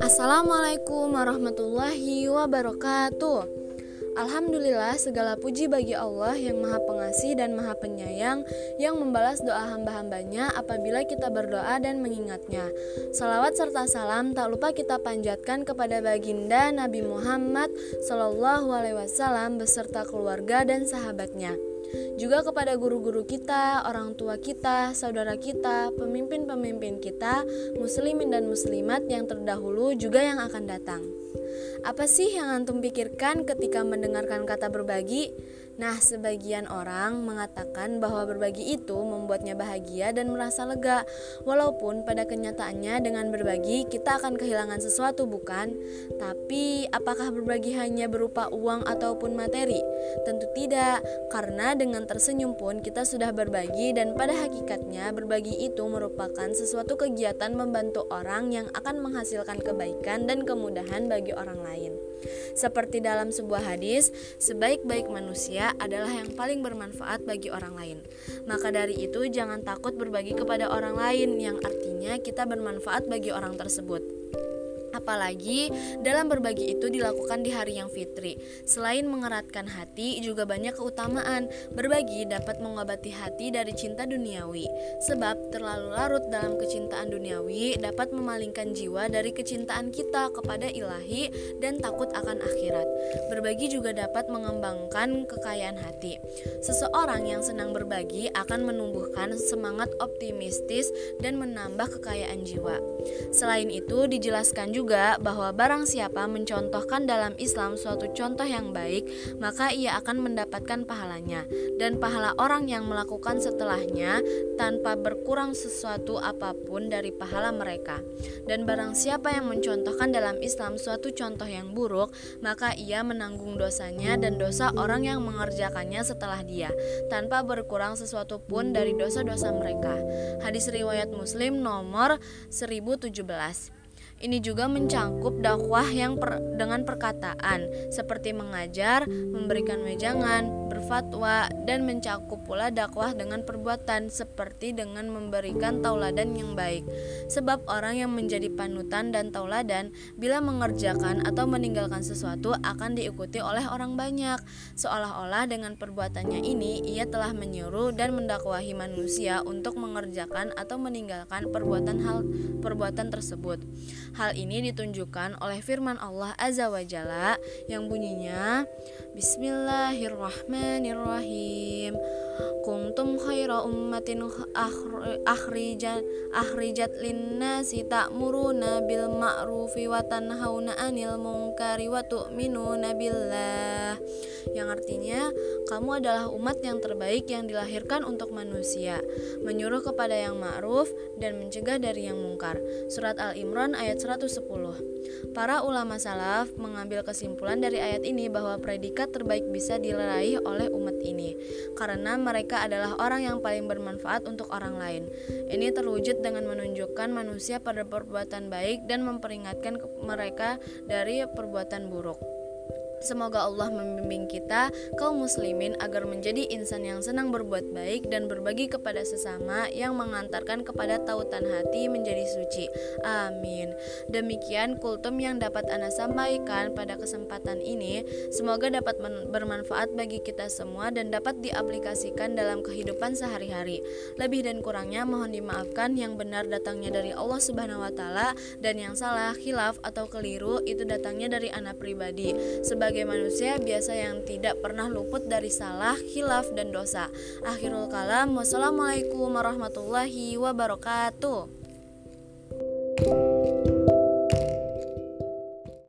Assalamualaikum warahmatullahi wabarakatuh. Alhamdulillah segala puji bagi Allah yang maha pengasih dan maha penyayang yang membalas doa hamba-hambanya apabila kita berdoa dan mengingatnya. Salawat serta salam tak lupa kita panjatkan kepada baginda Nabi Muhammad Sallallahu Alaihi Wasallam beserta keluarga dan sahabatnya juga kepada guru-guru kita, orang tua kita, saudara kita, pemimpin-pemimpin kita, muslimin dan muslimat yang terdahulu juga yang akan datang. Apa sih yang antum pikirkan ketika mendengarkan kata berbagi? Nah, sebagian orang mengatakan bahwa berbagi itu membuatnya bahagia dan merasa lega, walaupun pada kenyataannya dengan berbagi kita akan kehilangan sesuatu, bukan? Tapi, apakah berbagi hanya berupa uang ataupun materi? Tentu tidak, karena dengan tersenyum pun kita sudah berbagi, dan pada hakikatnya berbagi itu merupakan sesuatu kegiatan membantu orang yang akan menghasilkan kebaikan dan kemudahan bagi orang lain. Seperti dalam sebuah hadis, sebaik-baik manusia adalah yang paling bermanfaat bagi orang lain. Maka dari itu, jangan takut berbagi kepada orang lain, yang artinya kita bermanfaat bagi orang tersebut. Apalagi dalam berbagi itu dilakukan di hari yang fitri. Selain mengeratkan hati, juga banyak keutamaan. Berbagi dapat mengobati hati dari cinta duniawi. Sebab terlalu larut dalam kecintaan duniawi dapat memalingkan jiwa dari kecintaan kita kepada ilahi dan takut akan akhirat. Berbagi juga dapat mengembangkan kekayaan hati. Seseorang yang senang berbagi akan menumbuhkan semangat optimistis dan menambah kekayaan jiwa. Selain itu dijelaskan juga juga bahwa barang siapa mencontohkan dalam Islam suatu contoh yang baik, maka ia akan mendapatkan pahalanya dan pahala orang yang melakukan setelahnya tanpa berkurang sesuatu apa pun dari pahala mereka. Dan barang siapa yang mencontohkan dalam Islam suatu contoh yang buruk, maka ia menanggung dosanya dan dosa orang yang mengerjakannya setelah dia, tanpa berkurang sesuatu pun dari dosa-dosa mereka. Hadis riwayat Muslim nomor 1017. Ini juga mencangkup dakwah yang per, dengan perkataan seperti mengajar, memberikan wejangan, berfatwa dan mencakup pula dakwah dengan perbuatan seperti dengan memberikan tauladan yang baik. Sebab orang yang menjadi panutan dan tauladan bila mengerjakan atau meninggalkan sesuatu akan diikuti oleh orang banyak. Seolah-olah dengan perbuatannya ini ia telah menyuruh dan mendakwahi manusia untuk mengerjakan atau meninggalkan perbuatan hal perbuatan tersebut. Hal ini ditunjukkan oleh firman Allah Azza wa Jalla yang bunyinya Bismillahirrahmanirrahim kuntum khaira ummatin akhrijat akhrijat linnasi ta'muruna bil ma'rufi wa tanhauna 'anil munkari wa tu'minuna billah. Yang artinya kamu adalah umat yang terbaik yang dilahirkan untuk manusia. Menyuruh kepada yang ma'ruf dan mencegah dari yang mungkar. Surat Al-Imran ayat 110 Para ulama salaf mengambil kesimpulan dari ayat ini bahwa predikat terbaik bisa diraih oleh umat ini. Karena mereka adalah orang yang paling bermanfaat untuk orang lain. Ini terwujud dengan menunjukkan manusia pada perbuatan baik dan memperingatkan mereka dari perbuatan buruk. Semoga Allah membimbing kita, kaum muslimin, agar menjadi insan yang senang berbuat baik dan berbagi kepada sesama yang mengantarkan kepada tautan hati menjadi suci. Amin. Demikian kultum yang dapat Anda sampaikan pada kesempatan ini. Semoga dapat bermanfaat bagi kita semua dan dapat diaplikasikan dalam kehidupan sehari-hari. Lebih dan kurangnya mohon dimaafkan yang benar datangnya dari Allah Subhanahu wa taala dan yang salah, khilaf atau keliru itu datangnya dari anak pribadi. Sebab sebagai manusia biasa yang tidak pernah luput dari salah, hilaf, dan dosa. Akhirul kalam, wassalamualaikum warahmatullahi wabarakatuh.